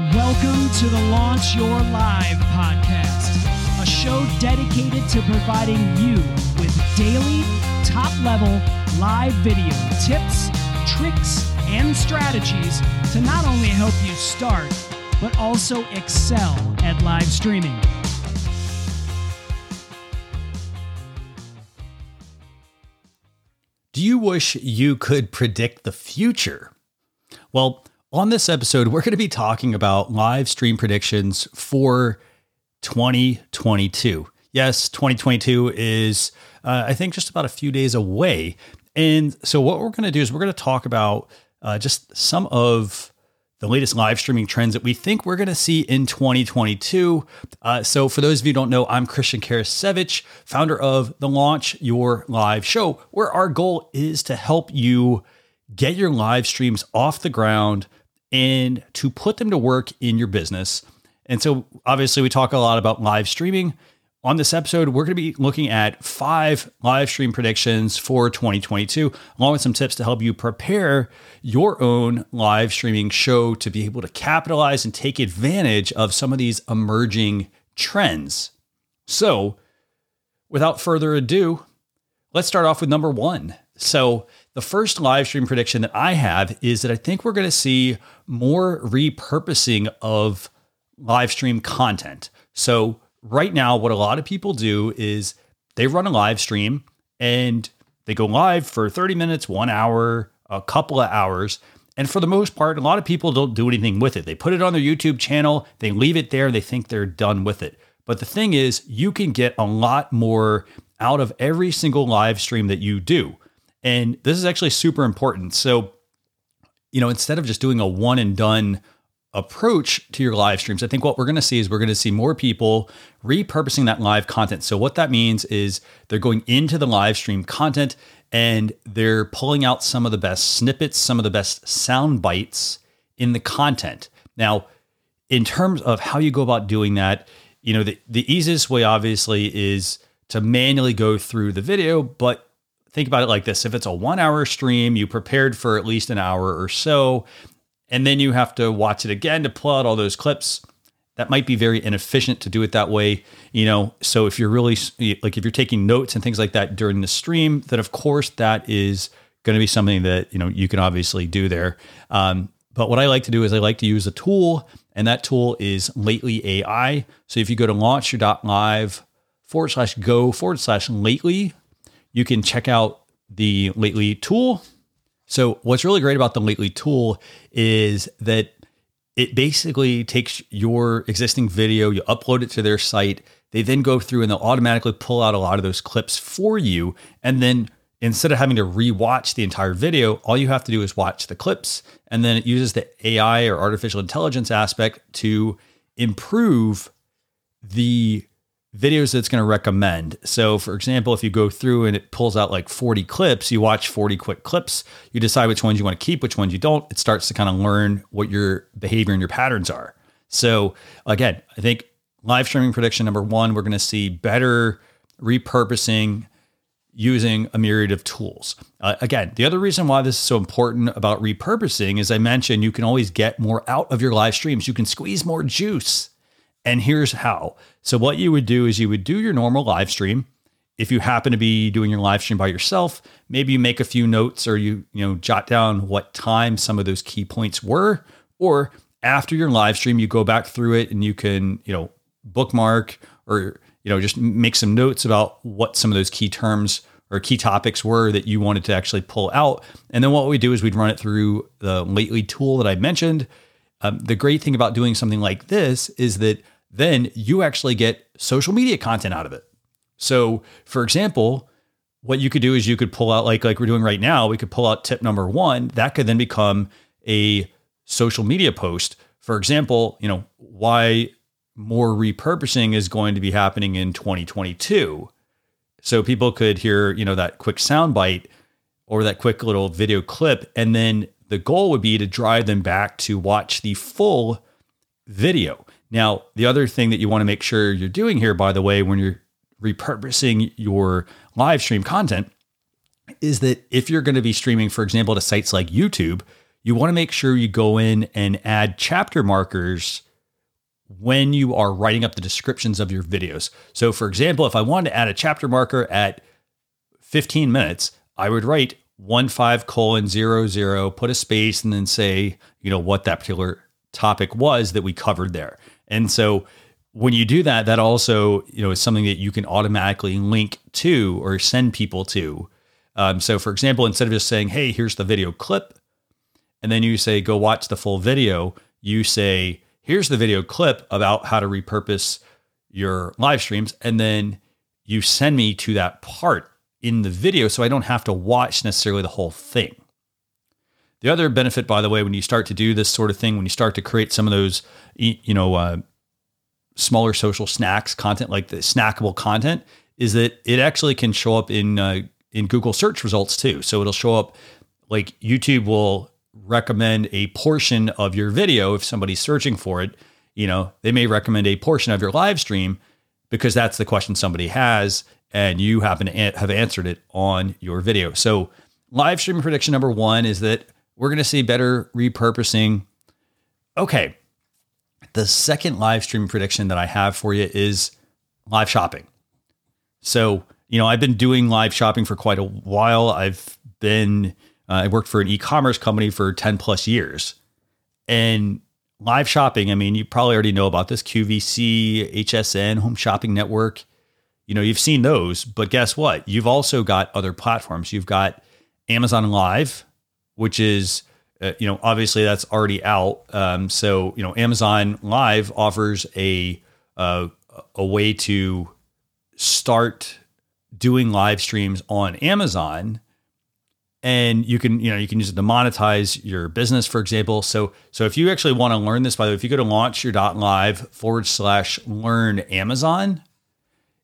Welcome to the Launch Your Live podcast, a show dedicated to providing you with daily, top level live video tips, tricks, and strategies to not only help you start, but also excel at live streaming. Do you wish you could predict the future? Well, on this episode, we're going to be talking about live stream predictions for 2022. Yes, 2022 is, uh, I think, just about a few days away. And so, what we're going to do is we're going to talk about uh, just some of the latest live streaming trends that we think we're going to see in 2022. Uh, so, for those of you who don't know, I'm Christian Karasiewicz, founder of the Launch Your Live show, where our goal is to help you get your live streams off the ground and to put them to work in your business. And so, obviously, we talk a lot about live streaming. On this episode, we're going to be looking at five live stream predictions for 2022, along with some tips to help you prepare your own live streaming show to be able to capitalize and take advantage of some of these emerging trends. So, without further ado, let's start off with number one. So, the first live stream prediction that I have is that I think we're going to see more repurposing of live stream content. So, right now, what a lot of people do is they run a live stream and they go live for 30 minutes, one hour, a couple of hours. And for the most part, a lot of people don't do anything with it. They put it on their YouTube channel, they leave it there, they think they're done with it. But the thing is, you can get a lot more out of every single live stream that you do. And this is actually super important. So, you know, instead of just doing a one and done approach to your live streams, I think what we're going to see is we're going to see more people repurposing that live content. So, what that means is they're going into the live stream content and they're pulling out some of the best snippets, some of the best sound bites in the content. Now, in terms of how you go about doing that, you know, the, the easiest way obviously is to manually go through the video, but think about it like this if it's a one hour stream, you prepared for at least an hour or so, and then you have to watch it again to pull out all those clips. That might be very inefficient to do it that way, you know. So if you're really like if you're taking notes and things like that during the stream, then of course that is going to be something that you know you can obviously do there. Um, but what I like to do is I like to use a tool, and that tool is Lately AI. So if you go to launch.live forward slash go forward slash lately, you can check out the Lately tool. So, what's really great about the Lately tool is that it basically takes your existing video, you upload it to their site. They then go through and they'll automatically pull out a lot of those clips for you. And then instead of having to rewatch the entire video, all you have to do is watch the clips. And then it uses the AI or artificial intelligence aspect to improve the videos that it's going to recommend. So, for example, if you go through and it pulls out like 40 clips, you watch 40 quick clips, you decide which ones you want to keep, which ones you don't. It starts to kind of learn what your behavior and your patterns are. So, again, I think live streaming prediction number one, we're going to see better repurposing using a myriad of tools. Uh, again, the other reason why this is so important about repurposing is I mentioned you can always get more out of your live streams. You can squeeze more juice. And here's how. So, what you would do is you would do your normal live stream. If you happen to be doing your live stream by yourself, maybe you make a few notes or you, you know, jot down what time some of those key points were. Or after your live stream, you go back through it and you can, you know, bookmark or, you know, just make some notes about what some of those key terms or key topics were that you wanted to actually pull out. And then what we do is we'd run it through the Lately tool that I mentioned. Um, the great thing about doing something like this is that then you actually get social media content out of it. So, for example, what you could do is you could pull out like like we're doing right now, we could pull out tip number 1, that could then become a social media post. For example, you know, why more repurposing is going to be happening in 2022. So people could hear, you know, that quick sound bite or that quick little video clip and then the goal would be to drive them back to watch the full video. Now, the other thing that you want to make sure you're doing here, by the way, when you're repurposing your live stream content, is that if you're going to be streaming, for example, to sites like YouTube, you want to make sure you go in and add chapter markers when you are writing up the descriptions of your videos. So, for example, if I wanted to add a chapter marker at 15 minutes, I would write one five colon zero zero, put a space, and then say, you know, what that particular topic was that we covered there. And so when you do that, that also, you know, is something that you can automatically link to or send people to. Um, so for example, instead of just saying, hey, here's the video clip, and then you say, go watch the full video, you say, here's the video clip about how to repurpose your live streams. And then you send me to that part in the video so I don't have to watch necessarily the whole thing. The other benefit, by the way, when you start to do this sort of thing, when you start to create some of those, you know, uh, smaller social snacks content, like the snackable content, is that it actually can show up in uh, in Google search results too. So it'll show up like YouTube will recommend a portion of your video if somebody's searching for it. You know, they may recommend a portion of your live stream because that's the question somebody has, and you happen to have answered it on your video. So, live stream prediction number one is that we're going to see better repurposing. Okay. The second live stream prediction that I have for you is live shopping. So, you know, I've been doing live shopping for quite a while. I've been, uh, I worked for an e commerce company for 10 plus years. And live shopping, I mean, you probably already know about this QVC, HSN, Home Shopping Network. You know, you've seen those, but guess what? You've also got other platforms. You've got Amazon Live, which is uh, you know obviously that's already out. Um, so you know Amazon Live offers a uh, a way to start doing live streams on Amazon and you can you know you can use it to monetize your business for example so so if you actually want to learn this by the way if you go to launch your dot live forward slash learn amazon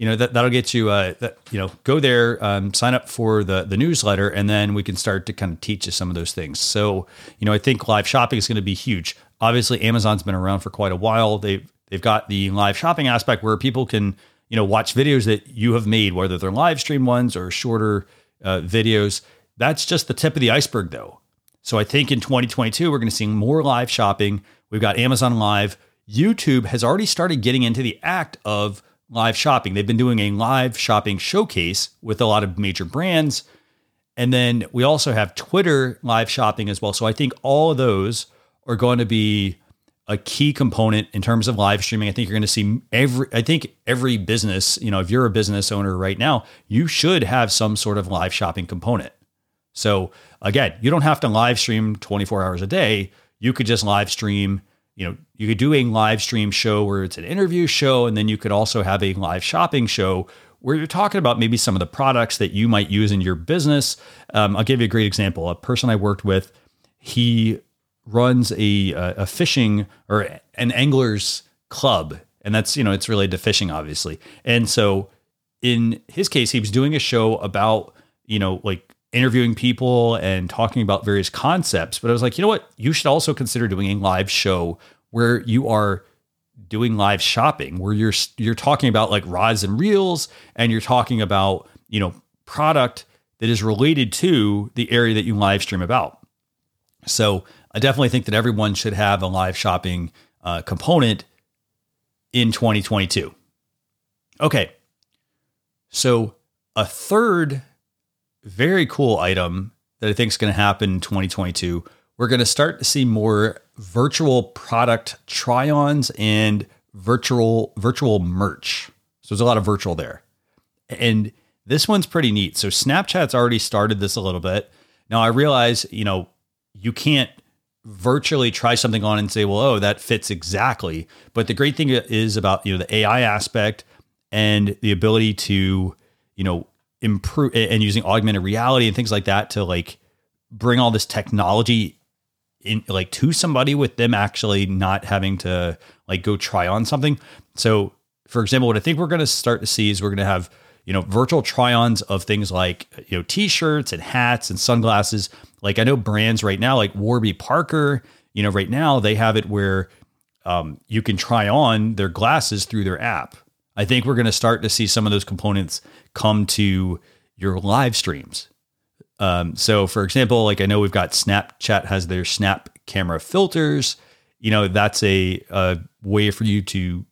you know that that'll get you uh that you know go there um, sign up for the the newsletter and then we can start to kind of teach you some of those things. So you know i think live shopping is going to be huge. Obviously amazon's been around for quite a while. They've they've got the live shopping aspect where people can you know watch videos that you have made whether they're live stream ones or shorter uh, videos. That's just the tip of the iceberg though. So i think in 2022 we're going to see more live shopping. We've got amazon live. Youtube has already started getting into the act of live shopping. They've been doing a live shopping showcase with a lot of major brands. And then we also have Twitter live shopping as well. So I think all of those are going to be a key component in terms of live streaming. I think you're going to see every, I think every business, you know, if you're a business owner right now, you should have some sort of live shopping component. So again, you don't have to live stream 24 hours a day. You could just live stream you know, you could do a live stream show where it's an interview show, and then you could also have a live shopping show where you're talking about maybe some of the products that you might use in your business. Um, I'll give you a great example. A person I worked with, he runs a a fishing or an angler's club, and that's you know it's related to fishing, obviously. And so in his case, he was doing a show about you know like interviewing people and talking about various concepts. But I was like, you know what? You should also consider doing a live show where you are doing live shopping, where you're you're talking about like rods and reels, and you're talking about you know product that is related to the area that you live stream about. So I definitely think that everyone should have a live shopping uh, component in 2022. Okay, so a third very cool item that I think is going to happen in 2022. We're going to start to see more virtual product try-ons and virtual virtual merch. So there's a lot of virtual there. And this one's pretty neat. So Snapchat's already started this a little bit. Now I realize, you know, you can't virtually try something on and say, well, oh, that fits exactly. But the great thing is about, you know, the AI aspect and the ability to, you know, improve and using augmented reality and things like that to like bring all this technology in like to somebody with them actually not having to like go try on something. So, for example, what I think we're going to start to see is we're going to have you know virtual try-ons of things like you know t-shirts and hats and sunglasses. Like I know brands right now, like Warby Parker, you know, right now they have it where um, you can try on their glasses through their app. I think we're going to start to see some of those components come to your live streams. Um, so, for example, like I know we've got Snapchat has their Snap camera filters. You know, that's a, a way for you to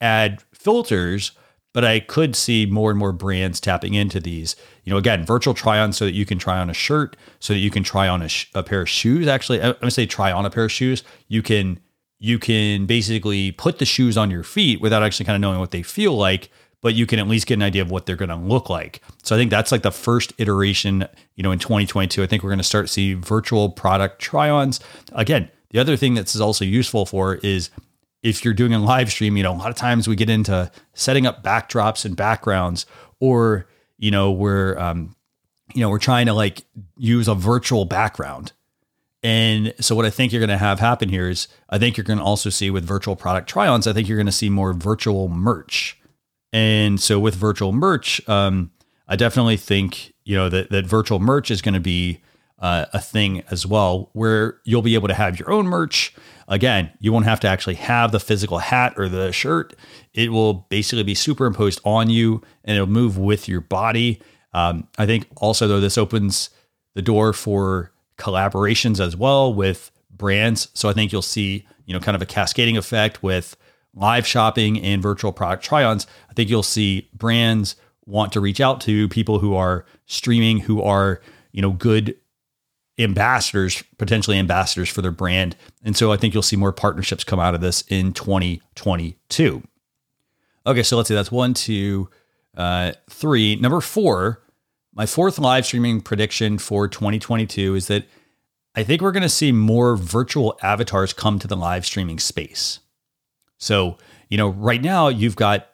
add filters, but I could see more and more brands tapping into these. You know, again, virtual try on so that you can try on a shirt, so that you can try on a, sh- a pair of shoes. Actually, I'm gonna say try on a pair of shoes. You can you can basically put the shoes on your feet without actually kind of knowing what they feel like but you can at least get an idea of what they're going to look like. So I think that's like the first iteration, you know, in 2022. I think we're going to start to see virtual product try-ons. Again, the other thing that's also useful for is if you're doing a live stream, you know, a lot of times we get into setting up backdrops and backgrounds, or you know, we're um, you know, we're trying to like use a virtual background. And so what I think you're going to have happen here is I think you're going to also see with virtual product try-ons, I think you're going to see more virtual merch. And so with virtual merch, um, I definitely think you know that that virtual merch is going to be uh, a thing as well, where you'll be able to have your own merch. Again, you won't have to actually have the physical hat or the shirt. It will basically be superimposed on you, and it'll move with your body. Um, I think also though this opens the door for collaborations as well with brands. So I think you'll see you know kind of a cascading effect with live shopping and virtual product try-ons, I think you'll see brands want to reach out to people who are streaming, who are, you know, good ambassadors, potentially ambassadors for their brand. And so I think you'll see more partnerships come out of this in 2022. Okay, so let's see. That's one, two, uh, three. Number four, my fourth live streaming prediction for 2022 is that I think we're going to see more virtual avatars come to the live streaming space. So, you know, right now you've got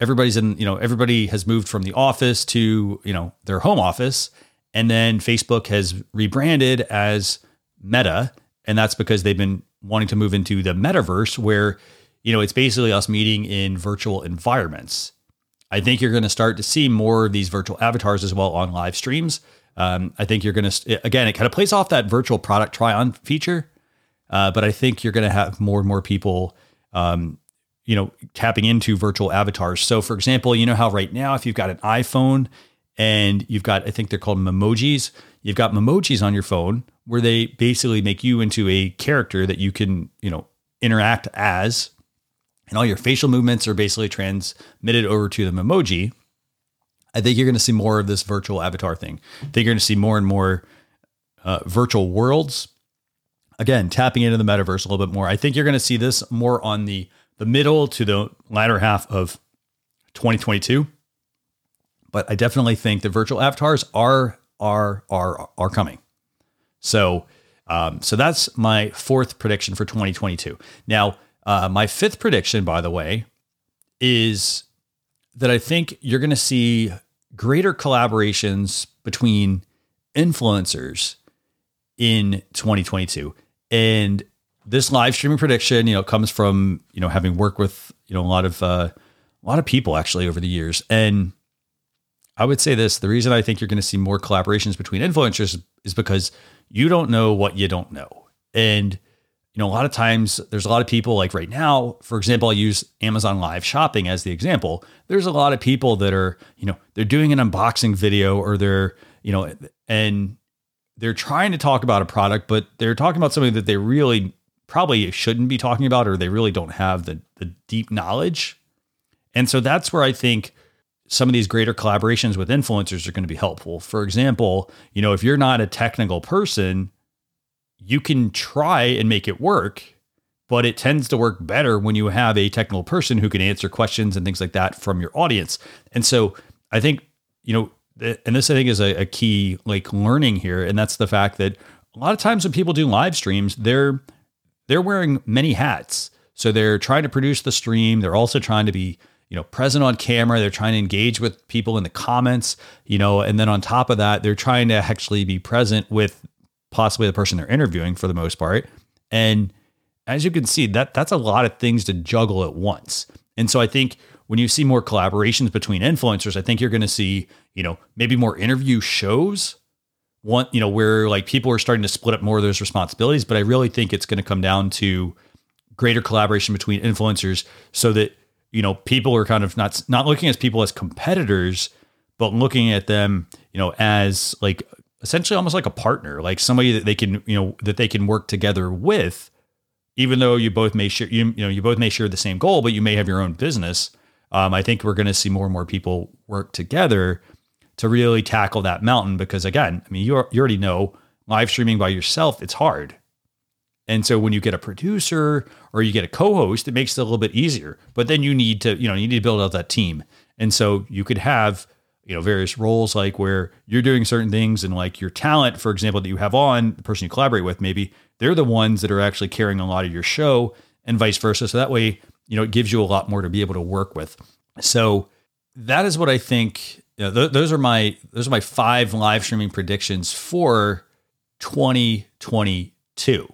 everybody's in, you know, everybody has moved from the office to, you know, their home office. And then Facebook has rebranded as Meta. And that's because they've been wanting to move into the metaverse where, you know, it's basically us meeting in virtual environments. I think you're going to start to see more of these virtual avatars as well on live streams. Um, I think you're going to, again, it kind of plays off that virtual product try on feature. Uh, but I think you're going to have more and more people um, you know, tapping into virtual avatars. So, for example, you know how right now, if you've got an iPhone and you've got, I think they're called memojis, you've got memojis on your phone where they basically make you into a character that you can, you know, interact as. And all your facial movements are basically transmitted over to the emoji, I think you're going to see more of this virtual avatar thing. I think you're going to see more and more uh, virtual worlds again, tapping into the metaverse a little bit more. I think you're going to see this more on the the middle to the latter half of 2022. But I definitely think the virtual avatars are are are are coming. So um, so that's my fourth prediction for 2022. Now, uh, my fifth prediction, by the way, is that I think you're going to see greater collaborations between influencers in 2022. And this live streaming prediction, you know, comes from you know having worked with you know a lot of uh, a lot of people actually over the years, and I would say this: the reason I think you're going to see more collaborations between influencers is because you don't know what you don't know, and you know a lot of times there's a lot of people like right now, for example, I use Amazon Live Shopping as the example. There's a lot of people that are you know they're doing an unboxing video or they're you know and they're trying to talk about a product, but they're talking about something that they really probably shouldn't be talking about, or they really don't have the, the deep knowledge. And so that's where I think some of these greater collaborations with influencers are going to be helpful. For example, you know, if you're not a technical person, you can try and make it work, but it tends to work better when you have a technical person who can answer questions and things like that from your audience. And so I think, you know, and this I think is a, a key like learning here, and that's the fact that a lot of times when people do live streams, they're they're wearing many hats. So they're trying to produce the stream. They're also trying to be, you know, present on camera. They're trying to engage with people in the comments, you know, and then on top of that, they're trying to actually be present with possibly the person they're interviewing for the most part. And as you can see, that that's a lot of things to juggle at once. And so I think when you see more collaborations between influencers, I think you're going to see, you know, maybe more interview shows. One, you know, where like people are starting to split up more of those responsibilities. But I really think it's going to come down to greater collaboration between influencers so that, you know, people are kind of not not looking at people as competitors, but looking at them, you know, as like essentially almost like a partner, like somebody that they can, you know, that they can work together with, even though you both may share, you, you know, you both may share the same goal, but you may have your own business. Um, I think we're going to see more and more people work together to really tackle that mountain because again, I mean, you you already know live streaming by yourself, it's hard. And so when you get a producer or you get a co-host, it makes it a little bit easier. But then you need to, you know, you need to build out that team. And so you could have, you know, various roles like where you're doing certain things and like your talent, for example, that you have on the person you collaborate with, maybe they're the ones that are actually carrying a lot of your show and vice versa. So that way, you know, it gives you a lot more to be able to work with. So that is what I think. You know, th- those are my those are my five live streaming predictions for 2022.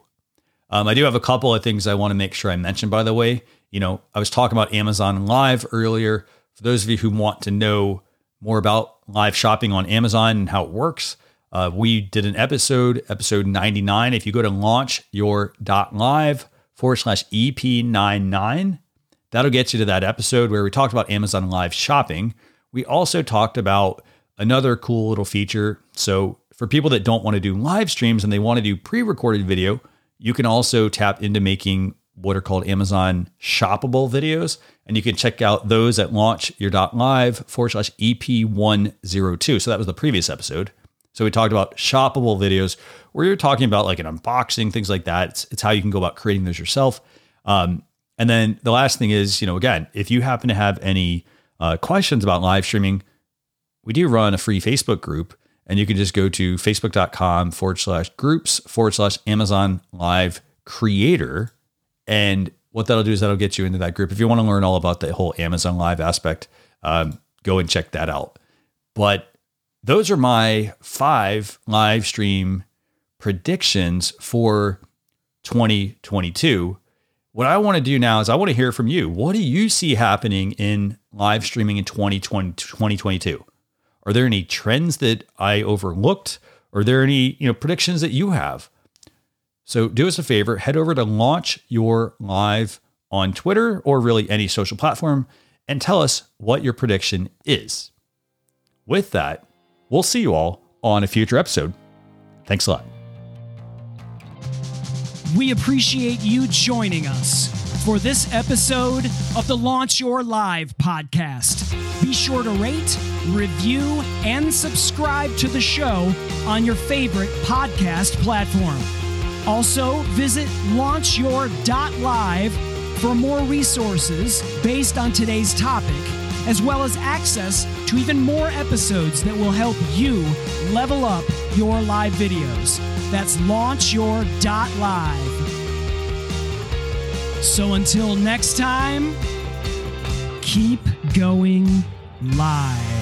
Um, I do have a couple of things I want to make sure I mention, by the way. You know, I was talking about Amazon Live earlier. For those of you who want to know more about live shopping on Amazon and how it works, uh, we did an episode, episode 99. If you go to launchyour.live forward slash EP99, that'll get you to that episode where we talked about Amazon Live shopping. We also talked about another cool little feature. So, for people that don't want to do live streams and they want to do pre recorded video, you can also tap into making what are called Amazon shoppable videos. And you can check out those at launchyour.live forward slash EP102. So that was the previous episode. So we talked about shoppable videos where you're talking about like an unboxing, things like that. It's, it's how you can go about creating those yourself. Um, and then the last thing is, you know, again, if you happen to have any uh, questions about live streaming, we do run a free Facebook group. And you can just go to facebook.com forward slash groups forward slash Amazon Live Creator. And what that'll do is that'll get you into that group. If you want to learn all about the whole Amazon Live aspect, um, go and check that out. But those are my five live stream predictions for 2022. What I want to do now is I want to hear from you. What do you see happening in live streaming in 2020, 2022? Are there any trends that I overlooked? Are there any, you know, predictions that you have? So do us a favor, head over to launch your live on Twitter or really any social platform and tell us what your prediction is. With that, we'll see you all on a future episode. Thanks a lot. We appreciate you joining us for this episode of the Launch Your Live podcast. Be sure to rate, review, and subscribe to the show on your favorite podcast platform. Also, visit launchyour.live for more resources based on today's topic, as well as access to even more episodes that will help you level up your live videos. That's launchyour.live. So until next time, keep going live.